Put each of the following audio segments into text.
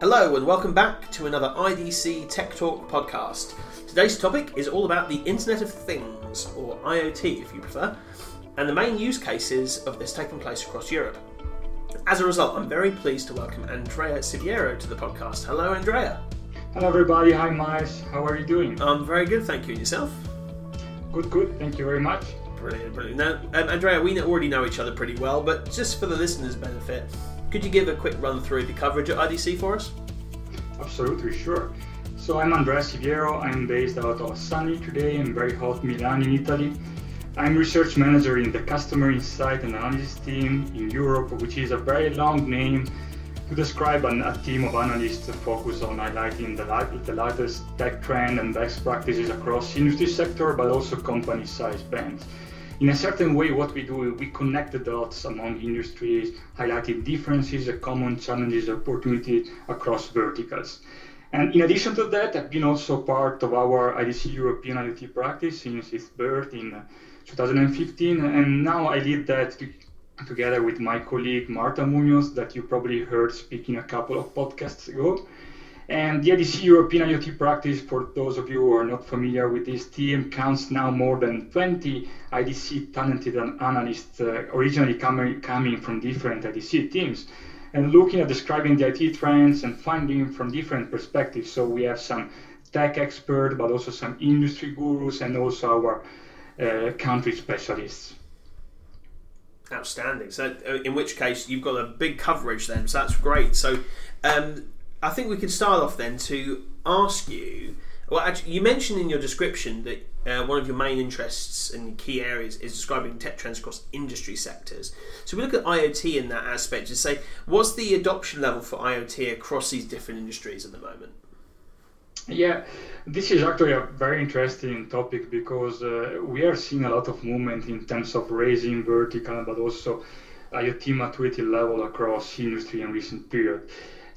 Hello, and welcome back to another IDC Tech Talk podcast. Today's topic is all about the Internet of Things, or IoT if you prefer, and the main use cases of this taking place across Europe. As a result, I'm very pleased to welcome Andrea Siviero to the podcast. Hello, Andrea. Hello, everybody. Hi, Miles. How are you doing? I'm very good, thank you. And yourself? Good, good. Thank you very much. Brilliant, brilliant. Now, um, Andrea, we already know each other pretty well, but just for the listeners' benefit, could you give a quick run through the coverage at IDC for us? Absolutely, sure. So I'm Andrea Siviero. I'm based out of sunny today in very hot Milan in Italy. I'm research manager in the customer insight and analysis team in Europe, which is a very long name to describe an, a team of analysts focused on highlighting the, the latest tech trend and best practices across industry sector, but also company size bands in a certain way, what we do, is we connect the dots among industries, highlighting differences, common challenges, opportunities across verticals. And in addition to that, I've been also part of our IDC European IoT practice since its birth in 2015, and now I lead that together with my colleague Marta Munoz, that you probably heard speaking a couple of podcasts ago. And the IDC European IoT practice, for those of you who are not familiar with this team, counts now more than 20 IDC talented analysts, uh, originally coming, coming from different IDC teams, and looking at describing the IT trends and finding from different perspectives. So we have some tech experts, but also some industry gurus, and also our uh, country specialists. Outstanding. So, uh, in which case, you've got a big coverage then. So that's great. So, um, I think we could start off then to ask you. Well, actually, you mentioned in your description that uh, one of your main interests and key areas is describing tech trends across industry sectors. So we look at IoT in that aspect and say, what's the adoption level for IoT across these different industries at the moment? Yeah, this is actually a very interesting topic because uh, we are seeing a lot of movement in terms of raising vertical, but also IoT maturity level across industry in recent period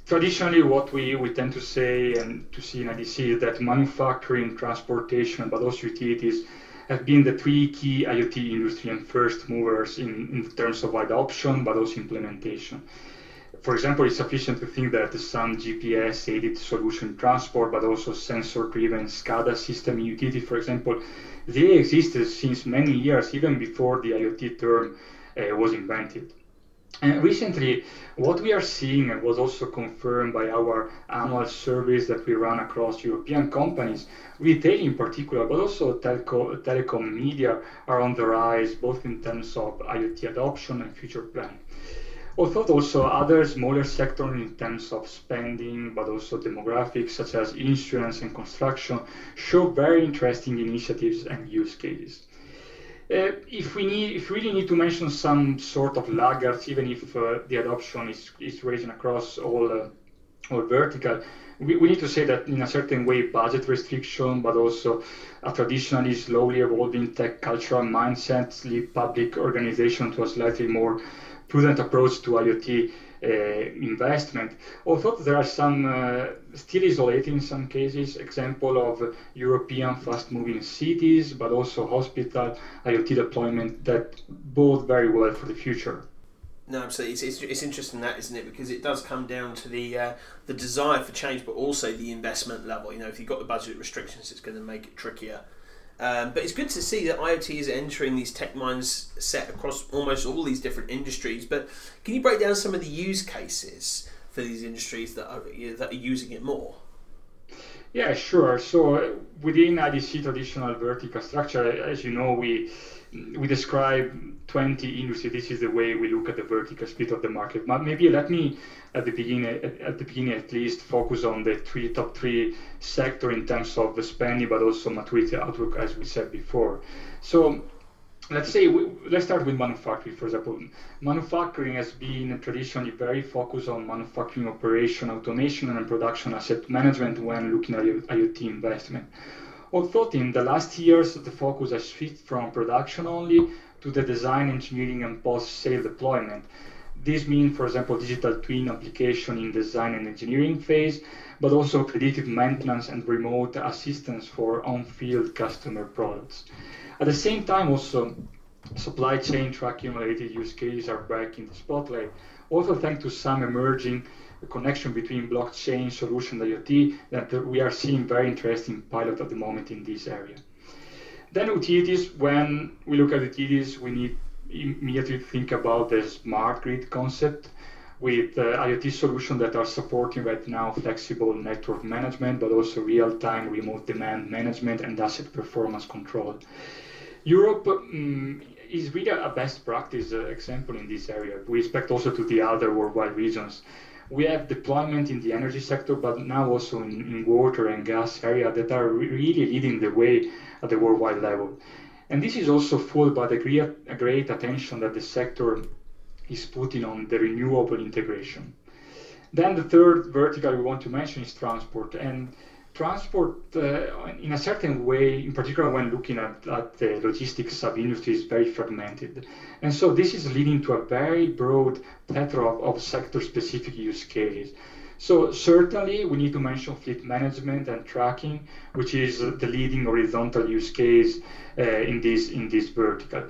traditionally what we, we tend to say and to see in IDC is that manufacturing, transportation, but also utilities have been the three key IoT industry and first movers in, in terms of adoption, but also implementation. For example, it's sufficient to think that some GPS-aided solution transport, but also sensor-driven SCADA system utility, for example, they existed since many years, even before the IoT term uh, was invented. And recently, what we are seeing was also confirmed by our annual surveys that we run across European companies, retail in particular, but also telco, telecom media are on the rise, both in terms of IoT adoption and future planning. Although also other smaller sectors in terms of spending, but also demographics such as insurance and construction, show very interesting initiatives and use cases. Uh, if we need, if we really need to mention some sort of laggards, even if uh, the adoption is, is rising across all uh, all vertical, we, we need to say that in a certain way, budget restriction, but also a traditionally slowly evolving tech cultural mindset lead public organization to a slightly more prudent approach to IoT uh, investment. Although there are some uh, still isolated in some cases, example of European fast-moving cities, but also hospital IoT deployment that bode very well for the future. No, absolutely. It's, it's, it's, interesting that, isn't it? Because it does come down to the uh, the desire for change, but also the investment level. You know, if you've got the budget restrictions, it's going to make it trickier. Um, but it's good to see that IoT is entering these tech minds set across almost all these different industries. But can you break down some of the use cases for these industries that are that are using it more? Yeah, sure. So within IDC traditional vertical structure, as you know, we we describe 20 industries. This is the way we look at the vertical split of the market. But maybe let me, at the beginning, at the beginning at least, focus on the three top three sector in terms of the spending, but also maturity outlook, as we said before. So let's say we, let's start with manufacturing for example manufacturing has been traditionally very focused on manufacturing operation automation and production asset management when looking at iot investment Although in the last years, the focus has shifted from production only to the design, engineering, and post-sale deployment. This means, for example, digital twin application in design and engineering phase, but also predictive maintenance and remote assistance for on-field customer products. At the same time, also supply chain tracking related use cases are back in the spotlight also thanks to some emerging connection between blockchain solution IoT that we are seeing very interesting pilot at the moment in this area. Then utilities, when we look at utilities, we need immediately think about the smart grid concept with uh, IoT solutions that are supporting right now flexible network management, but also real-time remote demand management and asset performance control. Europe um, is really a best practice uh, example in this area. We expect also to the other worldwide regions. We have deployment in the energy sector, but now also in, in water and gas area that are really leading the way at the worldwide level. And this is also fueled by the great, great attention that the sector is putting on the renewable integration. Then the third vertical we want to mention is transport. And transport, uh, in a certain way, in particular when looking at, at the logistics sub-industry, is very fragmented. And so this is leading to a very broad plethora of, of sector-specific use cases. So certainly we need to mention fleet management and tracking, which is the leading horizontal use case uh, in this in this vertical.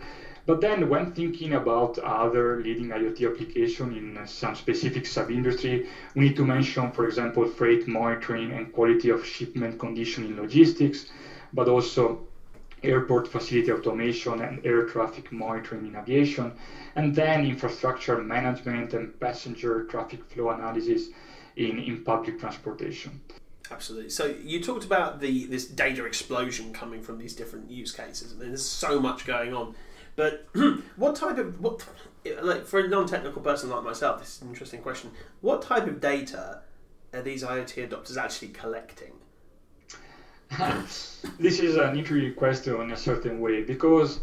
But then when thinking about other leading IoT application in some specific sub-industry, we need to mention, for example, freight monitoring and quality of shipment condition in logistics, but also airport facility automation and air traffic monitoring in aviation, and then infrastructure management and passenger traffic flow analysis in, in public transportation. Absolutely. So you talked about the this data explosion coming from these different use cases. I mean, there's so much going on. But what type of what like for a non-technical person like myself, this is an interesting question. What type of data are these IoT adopters actually collecting? this is an interesting question in a certain way because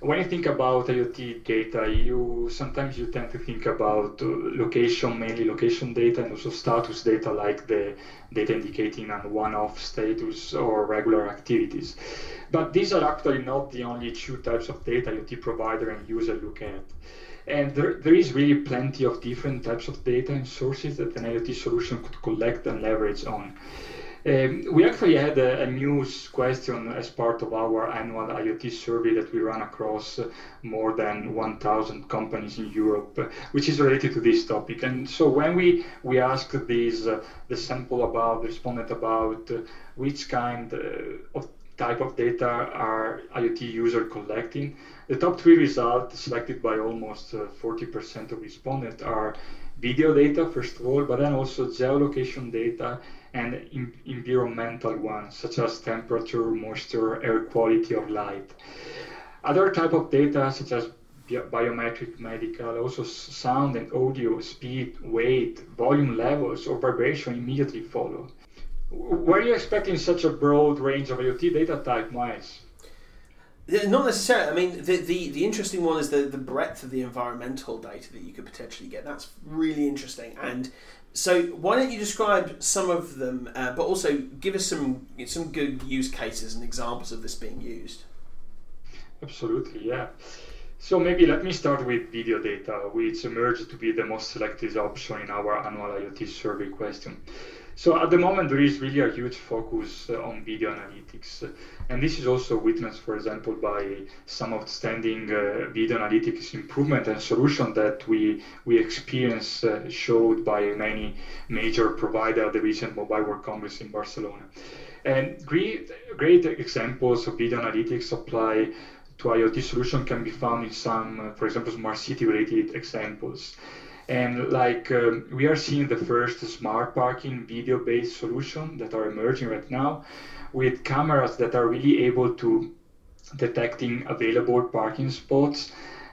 when you think about IoT data, you sometimes you tend to think about uh, location, mainly location data, and also status data, like the data indicating an one-off status or regular activities. But these are actually not the only two types of data IoT provider and user look at. And there, there is really plenty of different types of data and sources that an IoT solution could collect and leverage on. Um, we actually had a, a, news question as part of our annual IoT survey that we run across more than 1,000 companies in Europe, which is related to this topic. And so when we, we asked these, uh, the sample about, the respondent about uh, which kind uh, of type of data are IoT user collecting, the top three results selected by almost 40% uh, of respondents are video data, first of all, but then also geolocation data and in, environmental ones, such as temperature, moisture, air quality of light. Other type of data, such as biometric, medical, also sound and audio, speed, weight, volume levels, or vibration immediately follow. Were you expecting such a broad range of IoT data type, Miles? Not necessarily. I mean, the, the, the interesting one is the, the breadth of the environmental data that you could potentially get. That's really interesting. And so, why don't you describe some of them, uh, but also give us some some good use cases and examples of this being used? Absolutely, yeah. So maybe let me start with video data, which emerged to be the most selected option in our annual IoT survey question. So at the moment, there is really a huge focus uh, on video analytics. And this is also witnessed, for example, by some outstanding uh, video analytics improvement and solution that we, we experience uh, showed by many major providers at the recent Mobile World Congress in Barcelona. And great, great examples of video analytics apply to IoT solution can be found in some, for example, smart city related examples. And like um, we are seeing the first smart parking video-based solution that are emerging right now with cameras that are really able to detecting available parking spots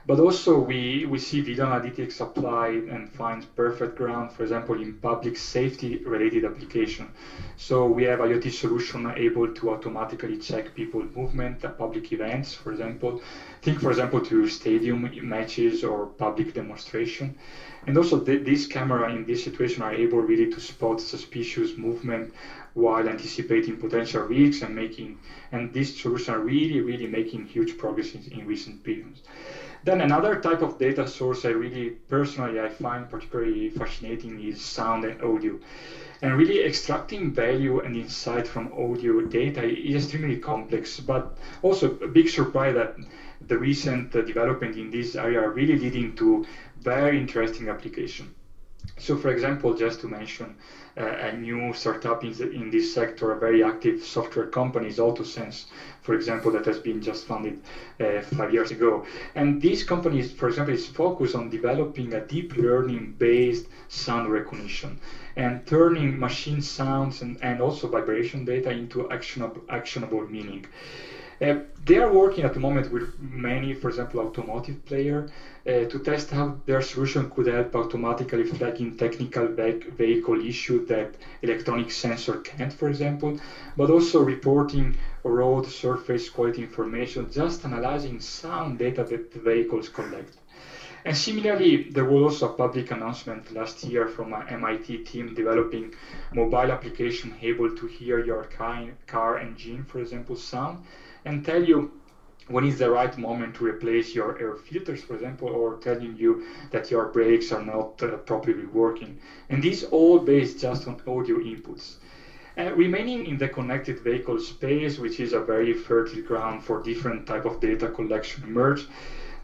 but also we, we see video analytics applied and find perfect ground, for example, in public safety related application. So we have IoT solution able to automatically check people movement at public events, for example. Think, for example, to stadium matches or public demonstration. And also th- this camera in this situation are able really to spot suspicious movement while anticipating potential risks and making, and this solution are really, really making huge progress in, in recent periods. Then another type of data source I really personally I find particularly fascinating is sound and audio. And really extracting value and insight from audio data is extremely complex, but also a big surprise that the recent development in this area are really leading to very interesting application. So, for example, just to mention uh, a new startup in, the, in, this sector, a very active software company is OtoSense, for example, that has been just funded uh, five years ago. And this company, is, for example, is focused on developing a deep learning based sound recognition and turning machine sounds and, and also vibration data into actionable, actionable meaning. Uh, they are working at the moment with many, for example, automotive player uh, to test how their solution could help automatically flagging technical vehicle issue that electronic sensor can't, for example, but also reporting road surface quality information, just analyzing sound data that the vehicles collect. And similarly, there was also a public announcement last year from an MIT team developing mobile application able to hear your car, car engine, for example, sound and tell you when is the right moment to replace your air filters, for example, or telling you that your brakes are not uh, properly working. And these all based just on audio inputs. Uh, remaining in the connected vehicle space, which is a very fertile ground for different type of data collection emerge,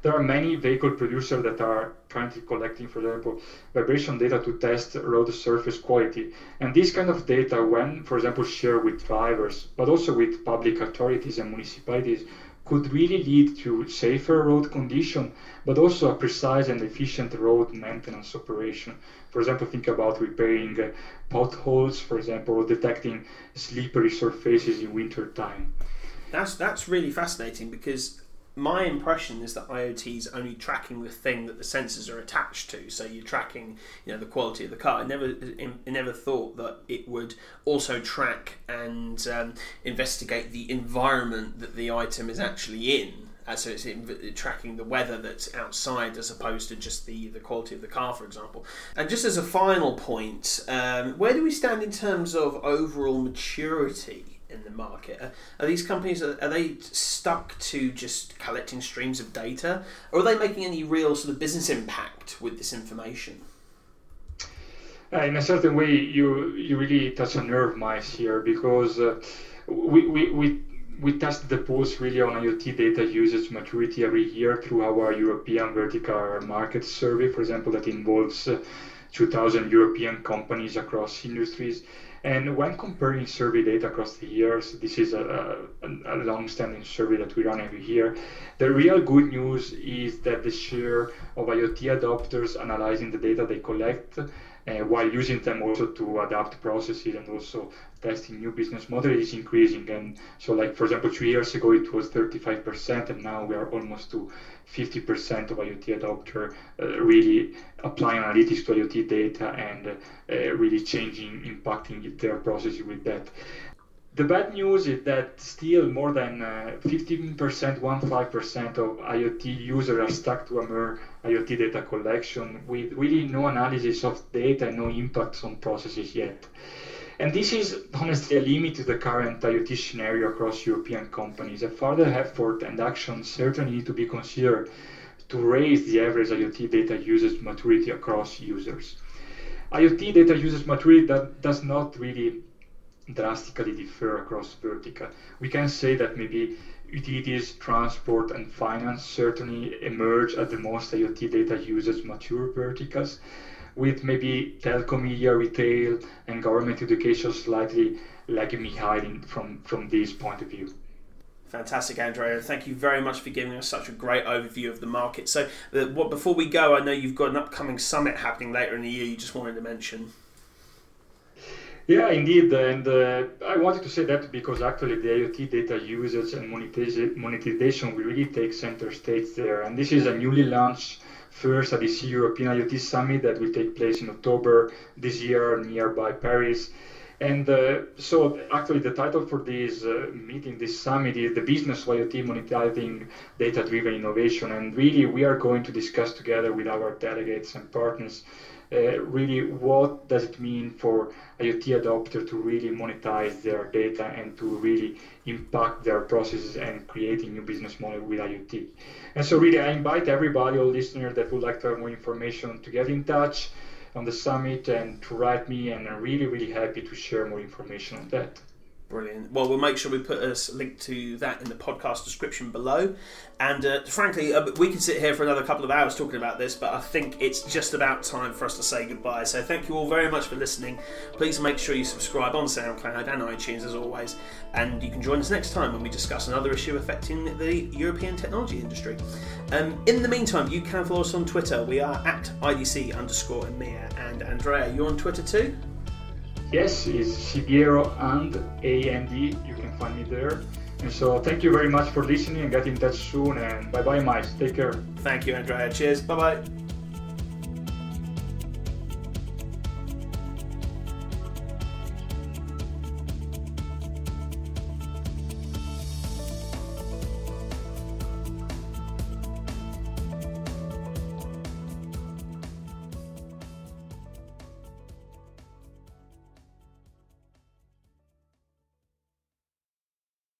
there are many vehicle producers that are currently collecting, for example, vibration data to test road surface quality. And this kind of data, when, for example, shared with drivers, but also with public authorities and municipalities, could really lead to safer road condition, but also a precise and efficient road maintenance operation. For example, think about repairing uh, potholes, for example, or detecting slippery surfaces in winter time. That's that's really fascinating because my impression is that IoT is only tracking the thing that the sensors are attached to. So you're tracking, you know, the quality of the car. I never, I never thought that it would also track and um, investigate the environment that the item is actually in. Uh, so it's tracking the weather that's outside as opposed to just the, the quality of the car, for example. And just as a final point, um, where do we stand in terms of overall maturity? In the market. Are, are these companies are, are, they stuck to just collecting streams of data, or are they making any real sort of business impact with this information? Uh, in a certain way, you you really touch a nerve, Miles here, because uh, we, we, we we test the pulse really on IoT data usage maturity every year through our European vertical market survey, for example, that involves uh, 2,000 European companies across industries. And when comparing survey data across the years, this is a, a, a long-standing survey that we run every year. The real good news is that the share of IoT adopters analyzing the data they collect while using them also to adapt processes and also testing new business models is increasing. And so, like for example, two years ago it was 35%, and now we are almost to 50% of IoT adopter uh, really applying analytics to IoT data and uh, really changing, impacting their processes with that. The bad news is that still more than uh, 15%, 15% of IoT users are stuck to a mere IoT data collection with really no analysis of data and no impacts on processes yet. And this is honestly a limit to the current IoT scenario across European companies. A further effort and action certainly need to be considered to raise the average IoT data usage maturity across users. IoT data usage maturity that does not really drastically differ across vertical. We can say that maybe utilities, transport, and finance certainly emerge as the most IoT data users mature verticals, with maybe telecom, media, retail, and government education slightly lagging behind from, from this point of view. Fantastic, Andrea. Thank you very much for giving us such a great overview of the market. So, uh, what, before we go, I know you've got an upcoming summit happening later in the year. You just wanted to mention. Yeah, indeed. And uh, I wanted to say that because actually the IoT data usage and monetization will really take center stage there. And this is a newly launched first IDC European IoT Summit that will take place in October this year nearby Paris. And uh, so, actually, the title for this uh, meeting, this summit, is the business of IoT monetizing data-driven innovation. And really, we are going to discuss together with our delegates and partners, uh, really, what does it mean for IoT adopter to really monetize their data and to really impact their processes and creating new business model with IoT. And so, really, I invite everybody, all listeners that would like to have more information, to get in touch on the summit and to write me, and I'm really, really happy to share more information on that. Brilliant. Well, we'll make sure we put a link to that in the podcast description below. And uh, frankly, uh, we can sit here for another couple of hours talking about this, but I think it's just about time for us to say goodbye. So thank you all very much for listening. Please make sure you subscribe on SoundCloud and iTunes as always. And you can join us next time when we discuss another issue affecting the European technology industry. Um, in the meantime, you can follow us on Twitter. We are at IDC underscore EMEA. And Andrea, you're on Twitter too? Yes, it's Siviero and A-N-D. You can find me there. And so thank you very much for listening and get in touch soon. And bye bye, Mike. Take care. Thank you, Andrea. Cheers. Bye bye.